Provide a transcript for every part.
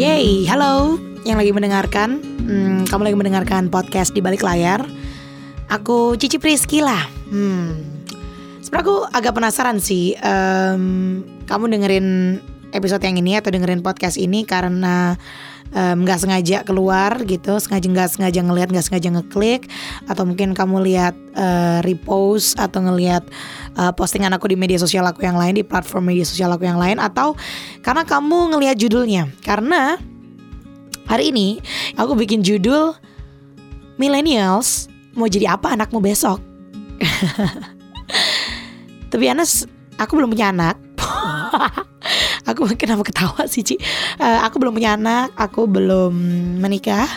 Yeay, halo. Yang lagi mendengarkan hmm, Kamu lagi mendengarkan podcast di balik layar. Aku Cici Priski lah. Hmm. Sebenernya aku agak penasaran sih um, Kamu dengerin episode yang ini atau dengerin podcast ini karena nggak um, sengaja keluar gitu sengaja nggak sengaja ngelihat nggak sengaja ngeklik atau mungkin kamu lihat uh, repost atau ngelihat uh, postingan aku di media sosial aku yang lain di platform media sosial aku yang lain atau karena kamu ngelihat judulnya. Karena hari ini aku bikin judul millennials mau jadi apa anakmu besok? Tapi Anas aku belum punya anak aku kenapa ketawa sih Ci? Uh, aku belum punya anak aku belum menikah.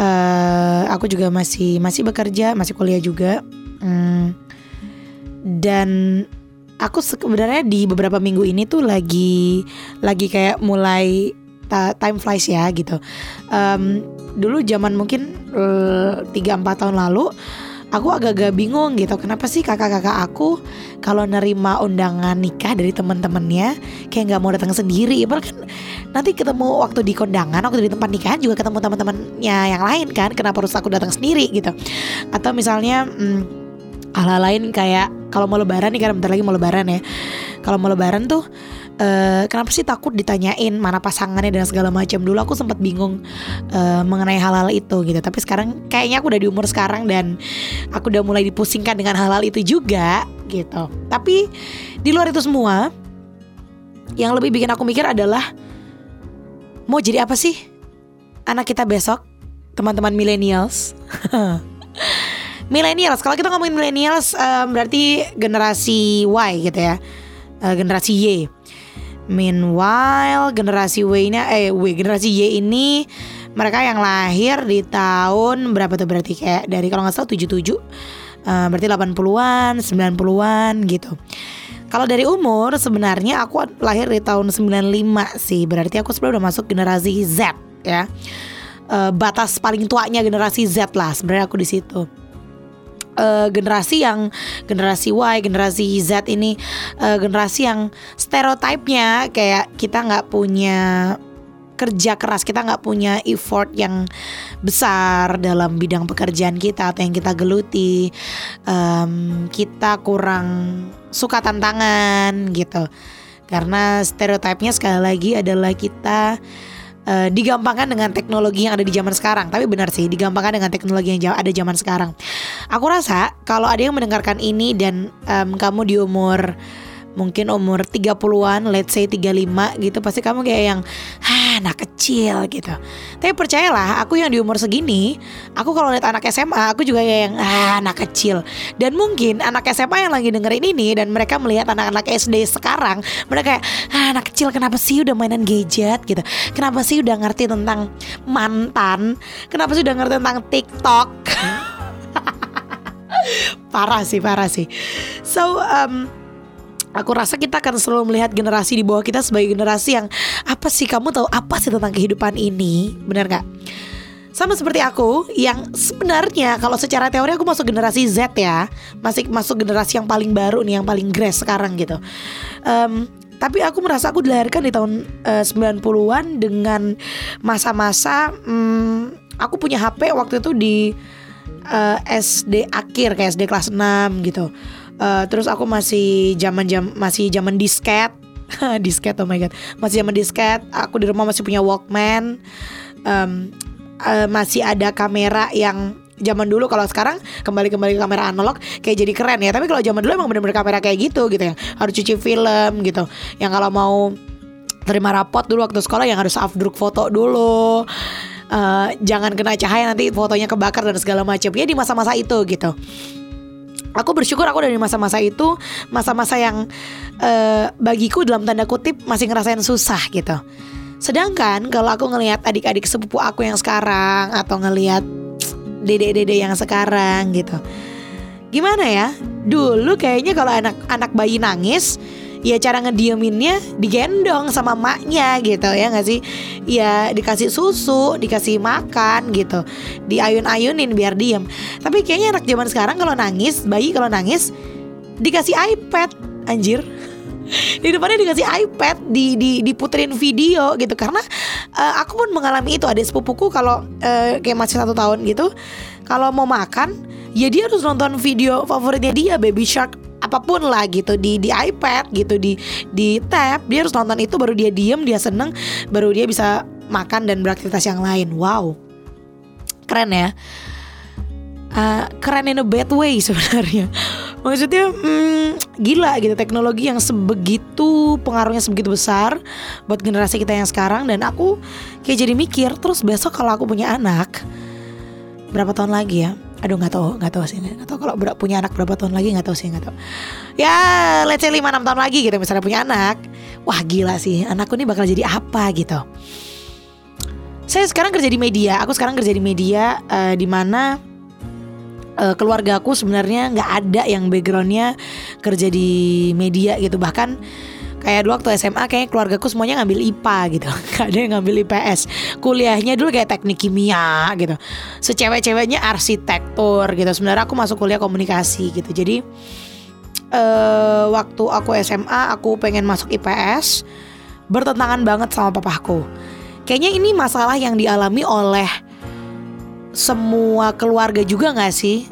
Uh, aku juga masih masih bekerja masih kuliah juga. Um, dan aku sebenarnya di beberapa minggu ini tuh lagi lagi kayak mulai time flies ya gitu. Um, dulu zaman mungkin eh, tiga empat tahun lalu aku agak-agak bingung gitu kenapa sih kakak-kakak aku kalau nerima undangan nikah dari teman-temannya kayak nggak mau datang sendiri. Padahal kan nanti ketemu waktu di kondangan waktu di tempat nikahan juga ketemu teman-temannya yang lain kan kenapa harus aku datang sendiri gitu? Atau misalnya hmm, hal-hal lain kayak kalau mau lebaran nih karena bentar lagi mau lebaran ya. Kalau mau lebaran tuh uh, kenapa sih takut ditanyain mana pasangannya dan segala macam? Dulu aku sempat bingung uh, mengenai hal-hal itu gitu. Tapi sekarang kayaknya aku udah di umur sekarang dan aku udah mulai dipusingkan dengan hal-hal itu juga gitu. Tapi di luar itu semua yang lebih bikin aku mikir adalah mau jadi apa sih anak kita besok teman-teman millennials? Millennials kalau kita ngomongin millennials um, berarti generasi Y gitu ya. Uh, generasi Y Meanwhile generasi W-nya eh W generasi Y ini mereka yang lahir di tahun berapa tuh berarti kayak dari kalau nggak salah 77 uh, berarti 80-an, 90-an gitu. Kalau dari umur sebenarnya aku lahir di tahun 95 sih. Berarti aku sebenarnya udah masuk generasi Z ya. Uh, batas paling tuanya generasi Z lah sebenarnya aku di situ uh, generasi yang generasi Y, generasi Z ini uh, generasi yang stereotipnya kayak kita nggak punya kerja keras kita nggak punya effort yang besar dalam bidang pekerjaan kita atau yang kita geluti. Um, kita kurang suka tantangan gitu. Karena stereotipnya sekali lagi adalah kita uh, digampangkan dengan teknologi yang ada di zaman sekarang. Tapi benar sih, digampangkan dengan teknologi yang ada zaman sekarang. Aku rasa kalau ada yang mendengarkan ini dan um, kamu di umur mungkin umur 30-an, let's say 35 gitu, pasti kamu kayak yang ah anak kecil gitu. Tapi percayalah, aku yang di umur segini, aku kalau lihat anak SMA, aku juga kayak yang ah anak kecil. Dan mungkin anak SMA yang lagi dengerin ini dan mereka melihat anak-anak SD sekarang, mereka kayak ah anak kecil kenapa sih udah mainan gadget gitu. Kenapa sih udah ngerti tentang mantan? Kenapa sih udah ngerti tentang TikTok? parah sih, parah sih. So um, Aku rasa kita akan selalu melihat generasi di bawah kita sebagai generasi yang apa sih kamu tahu apa sih tentang kehidupan ini, benar nggak? Sama seperti aku yang sebenarnya kalau secara teori aku masuk generasi Z ya, masih masuk generasi yang paling baru nih, yang paling grace sekarang gitu. Um, tapi aku merasa aku dilahirkan di tahun uh, 90-an dengan masa-masa um, aku punya HP waktu itu di uh, eh, SD akhir kayak SD kelas 6 gitu uh, terus aku masih zaman jam masih zaman disket. Disket oh my god. Masih zaman disket aku di rumah masih punya Walkman. Um, uh, masih ada kamera yang zaman dulu kalau sekarang kembali kembali ke kamera analog kayak jadi keren ya. Tapi kalau zaman dulu emang bener-bener kamera kayak gitu gitu ya. Harus cuci film gitu. Yang kalau mau terima rapot dulu waktu sekolah yang harus afdruk foto dulu. Uh, jangan kena cahaya nanti fotonya kebakar dan segala macam. Ya di masa-masa itu gitu aku bersyukur aku dari masa-masa itu masa-masa yang uh, bagiku dalam tanda kutip masih ngerasain susah gitu. Sedangkan kalau aku ngelihat adik-adik sepupu aku yang sekarang atau ngelihat dede-dede yang sekarang gitu. Gimana ya? Dulu kayaknya kalau anak-anak bayi nangis ya cara ngedieminnya digendong sama maknya gitu ya nggak sih? Ya dikasih susu dikasih makan gitu. Diayun-ayunin biar diem. Tapi kayaknya anak zaman sekarang kalau nangis bayi kalau nangis dikasih iPad anjir. Di depannya dikasih iPad di di diputerin video gitu. Karena uh, aku pun mengalami itu ada sepupuku kalau uh, kayak masih satu tahun gitu kalau mau makan ya dia harus nonton video favoritnya dia Baby Shark apa pun lah gitu di di iPad gitu di di tab dia harus nonton itu baru dia diem dia seneng baru dia bisa makan dan beraktivitas yang lain. Wow. Keren ya. Uh, keren in a bad way sebenarnya. Maksudnya hmm, gila gitu teknologi yang sebegitu pengaruhnya sebegitu besar buat generasi kita yang sekarang dan aku kayak jadi mikir terus besok kalau aku punya anak berapa tahun lagi ya aduh nggak tahu nggak tahu sih nggak tahu. Kalau punya anak berapa tahun lagi nggak tahu sih nggak tahu. Ya let's say lima enam tahun lagi gitu misalnya punya anak. Wah gila sih anakku ini bakal jadi apa gitu. Saya sekarang kerja di media aku sekarang kerja di media uh, di mana uh, keluarga aku sebenarnya nggak ada yang backgroundnya kerja di media gitu. Bahkan kayak dulu waktu SMA kayak keluargaku semuanya ngambil IPA gitu. Gak ada yang ngambil IPS kuliahnya dulu kayak teknik kimia gitu. Secewek-ceweknya arsitektur gitu. Sebenarnya aku masuk kuliah komunikasi gitu. Jadi uh, waktu aku SMA aku pengen masuk IPS bertentangan banget sama papaku. Kayaknya ini masalah yang dialami oleh semua keluarga juga gak sih?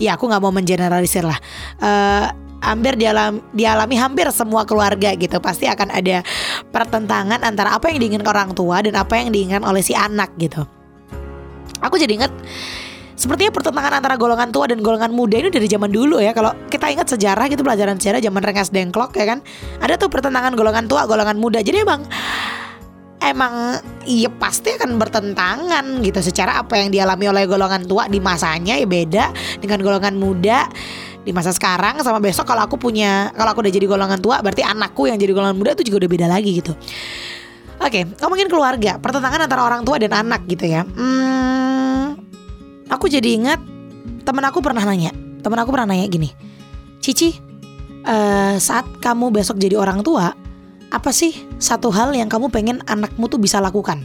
Ya aku nggak mau mengeneralisir lah. Uh, hampir dialami, dialami hampir semua keluarga gitu pasti akan ada pertentangan antara apa yang diinginkan orang tua dan apa yang diinginkan oleh si anak gitu. Aku jadi inget sepertinya pertentangan antara golongan tua dan golongan muda ini dari zaman dulu ya. Kalau kita ingat sejarah gitu pelajaran sejarah zaman Rengas Dengklok ya kan, ada tuh pertentangan golongan tua, golongan muda. Jadi emang emang iya pasti akan bertentangan gitu secara apa yang dialami oleh golongan tua di masanya ya beda dengan golongan muda di masa sekarang sama besok kalau aku punya kalau aku udah jadi golongan tua berarti anakku yang jadi golongan muda itu juga udah beda lagi gitu Oke, ngomongin keluarga, pertentangan antara orang tua dan anak gitu ya. Hmm, aku jadi ingat temen aku pernah nanya, temen aku pernah nanya gini, Cici, uh, saat kamu besok jadi orang tua, apa sih satu hal yang kamu pengen anakmu tuh bisa lakukan?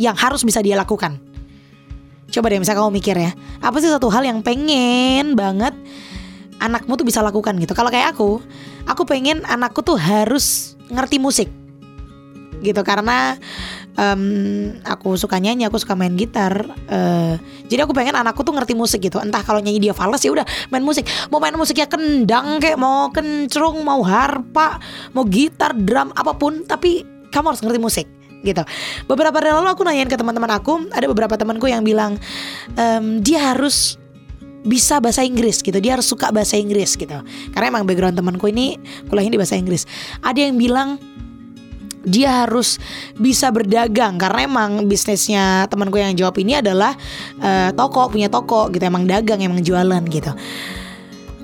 Yang harus bisa dia lakukan. Coba deh misalnya kamu mikir ya, apa sih satu hal yang pengen banget anakmu tuh bisa lakukan gitu. Kalau kayak aku, aku pengen anakku tuh harus ngerti musik. Gitu karena um, aku suka nyanyi, aku suka main gitar. Uh, jadi aku pengen anakku tuh ngerti musik gitu. Entah kalau nyanyi dia fals ya udah main musik. Mau main musiknya kendang kayak mau kencrung, mau harpa, mau gitar, drum apa pun, tapi kamu harus ngerti musik gitu. Beberapa hari lalu aku nanyain ke teman-teman aku, ada beberapa temanku yang bilang um, dia harus bisa bahasa Inggris gitu. Dia harus suka bahasa Inggris gitu. Karena emang background temanku ini kuliahnya di bahasa Inggris. Ada yang bilang dia harus bisa berdagang. Karena emang bisnisnya temanku yang jawab ini adalah uh, toko punya toko gitu. Emang dagang emang jualan gitu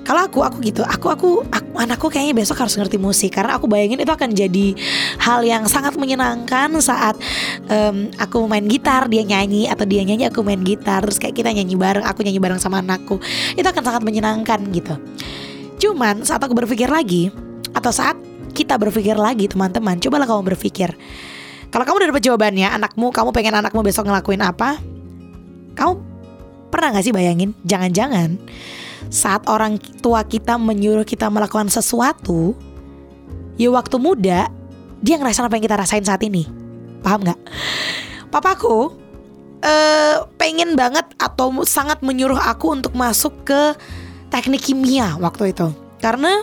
kalau aku aku gitu. Aku, aku aku anakku kayaknya besok harus ngerti musik. Karena aku bayangin itu akan jadi hal yang sangat menyenangkan saat um, aku main gitar dia nyanyi atau dia nyanyi aku main gitar terus kayak kita nyanyi bareng aku nyanyi bareng sama anakku. Itu akan sangat menyenangkan gitu. Cuman saat aku berpikir lagi atau saat kita berpikir lagi teman-teman cobalah kamu berpikir. Kalau kamu udah dapat jawabannya anakmu kamu pengen anakmu besok ngelakuin apa? Kamu pernah gak sih bayangin? Jangan-jangan saat orang tua kita menyuruh kita melakukan sesuatu ya waktu muda dia ngerasain apa yang kita rasain saat ini. Paham nggak? Papaku uh, pengen banget atau sangat menyuruh aku untuk masuk ke teknik kimia waktu itu. Karena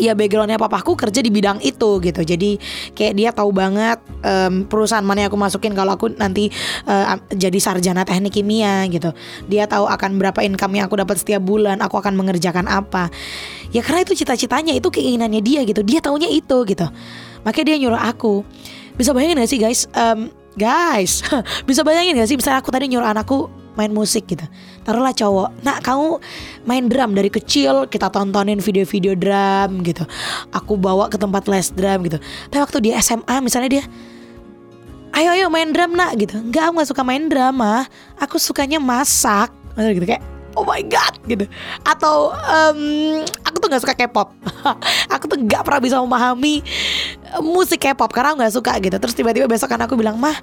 ya backgroundnya papaku kerja di bidang itu gitu. Jadi kayak dia tahu banget um, perusahaan mana yang aku masukin kalau aku nanti uh, jadi sarjana teknik kimia gitu. Dia tahu akan berapa income yang aku dapat setiap bulan aku akan mengerjakan apa. Ya karena itu cita-citanya itu keinginannya dia gitu. Dia taunya itu gitu. Makanya dia nyuruh aku. Bisa bayangin gak sih guys? Um, guys bisa bayangin gak sih? Misalnya aku tadi nyuruh anakku main musik gitu. Taruhlah cowok nah kamu main drum dari kecil kita tontonin video-video drum gitu. Aku bawa ke tempat les drum gitu. Tapi waktu dia SMA misalnya dia ayo ayo main drum nak gitu. Enggak aku gak suka main drum mah aku sukanya masak. Gitu kayak oh my god gitu. Atau um, aku tuh nggak suka K-pop. Aku tuh nggak pernah bisa memahami musik K-pop karena nggak suka gitu. Terus tiba-tiba besok kan aku bilang mah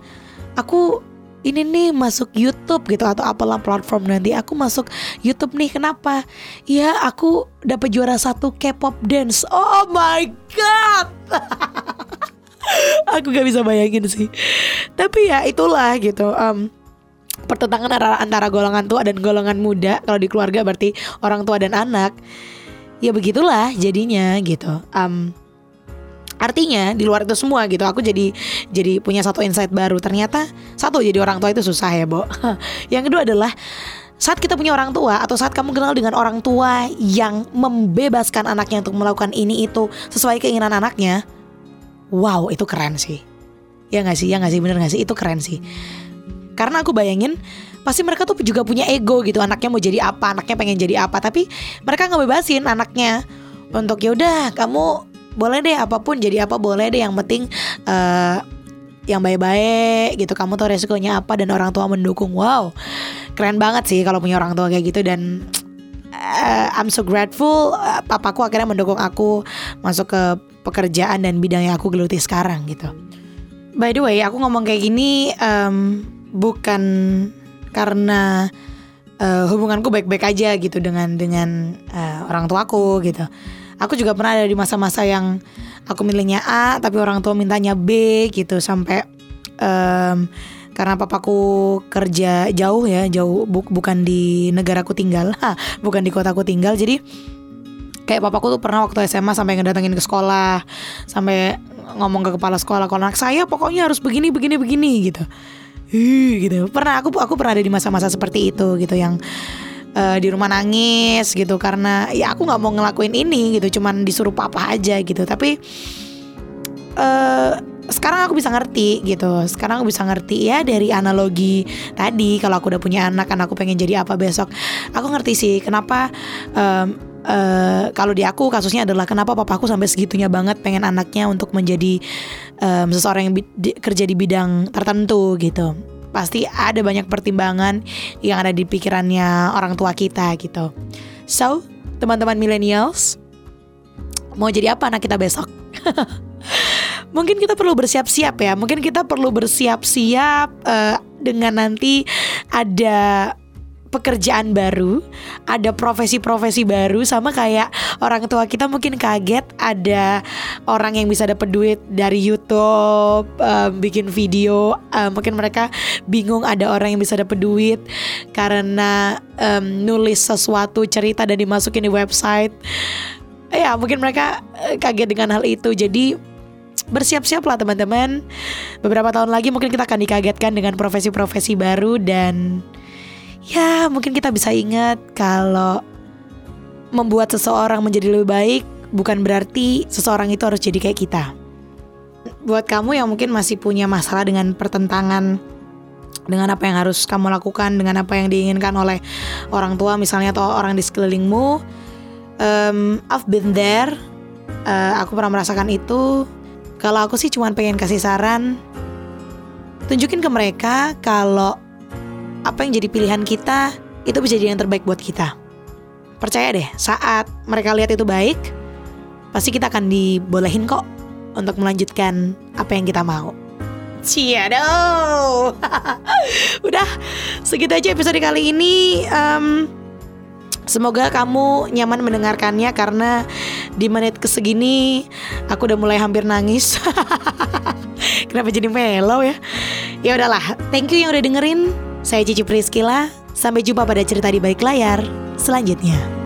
aku ini nih masuk YouTube gitu atau apalah platform nanti. Aku masuk YouTube nih kenapa? Ya aku dapat juara satu K-pop dance. Oh my god! Aku gak bisa bayangin sih. Tapi ya itulah gitu um, pertentangan antara, golongan tua dan golongan muda. Kalau di keluarga berarti orang tua dan anak. Ya begitulah jadinya gitu um, artinya di luar itu semua gitu aku jadi jadi punya satu insight baru. Ternyata satu jadi orang tua itu susah ya Bo. Yang kedua adalah saat kita punya orang tua atau saat kamu kenal dengan orang tua yang membebaskan anaknya untuk melakukan ini itu sesuai keinginan anaknya wow itu keren sih. Ya nggak sih? Ya nggak sih? Bener nggak sih? Itu keren sih. Karena aku bayangin pasti mereka tuh juga punya ego gitu anaknya mau jadi apa anaknya pengen jadi apa. Tapi mereka nggak bebasin anaknya untuk yaudah kamu boleh deh apa pun jadi apa boleh deh. Yang penting uh, yang baik-baik gitu. Kamu tahu resikonya apa dan orang tua mendukung. Wow keren banget sih kalau punya orang tua kayak gitu. Dan uh, I'm so grateful uh, papaku akhirnya mendukung aku masuk ke pekerjaan dan bidang yang aku geluti sekarang gitu. By the way aku ngomong kayak gini um, bukan karena uh, hubunganku baik-baik aja gitu dengan dengan uh, orang tuaku gitu aku juga pernah ada di masa-masa yang aku milihnya A tapi orang tua mintanya B gitu. Sampai um, karena papaku kerja jauh ya jauh bu bukan di negaraku tinggal bukan di kotaku tinggal. Jadi kayak papaku tuh pernah waktu SMA sampai ngedatengin ke sekolah sampai ngomong ke kepala sekolah kalau anak saya pokoknya harus begini begini begini gitu. Hi, gitu. Pernah aku aku pernah ada di masa-masa seperti itu gitu yang uh, di rumah nangis gitu. Karena ya aku nggak mau ngelakuin ini gitu. Cuman disuruh papa aja gitu. Tapi uh, sekarang aku bisa ngerti gitu. Sekarang aku bisa ngerti ya dari analogi tadi. Kalau aku udah punya anak kan aku pengen jadi apa besok. Aku ngerti sih kenapa um, uh, kalau di aku kasusnya adalah kenapa papaku sampai segitunya banget pengen anaknya untuk menjadi um, seseorang yang di, kerja di bidang tertentu gitu pasti ada banyak pertimbangan yang ada di pikirannya orang tua kita gitu so teman-teman millennials mau jadi apa anak kita besok mungkin kita perlu bersiap-siap ya. Mungkin kita perlu bersiap-siap uh, dengan nanti ada pekerjaan baru, ada profesi-profesi baru sama kayak orang tua kita mungkin kaget ada orang yang bisa dapat duit dari YouTube, um, bikin video, um, mungkin mereka bingung ada orang yang bisa dapat duit karena um, nulis sesuatu cerita dan dimasukin di website. Ya, mungkin mereka kaget dengan hal itu. Jadi bersiap-siaplah teman-teman. Beberapa tahun lagi mungkin kita akan dikagetkan dengan profesi-profesi baru dan ya mungkin kita bisa ingat kalau membuat seseorang menjadi lebih baik bukan berarti seseorang itu harus jadi kayak kita. Buat kamu yang mungkin masih punya masalah dengan pertentangan dengan apa yang harus kamu lakukan, dengan apa yang diinginkan oleh orang tua misalnya atau orang di sekelilingmu, um, I've been there. Uh, aku pernah merasakan itu kalau aku sih cuma pengen kasih saran, tunjukin ke mereka kalau apa yang jadi pilihan kita itu bisa jadi yang terbaik buat kita. Percaya deh, saat mereka lihat itu baik, pasti kita akan dibolehin kok untuk melanjutkan apa yang kita mau. Ciao. Udah segitu aja episode kali ini. Um, Semoga kamu nyaman mendengarkannya karena di menit kesegini aku udah mulai hampir nangis. Kenapa jadi mellow ya? Ya udahlah, thank you yang udah dengerin. Saya Cici Priskila. Sampai jumpa pada cerita di balik layar selanjutnya.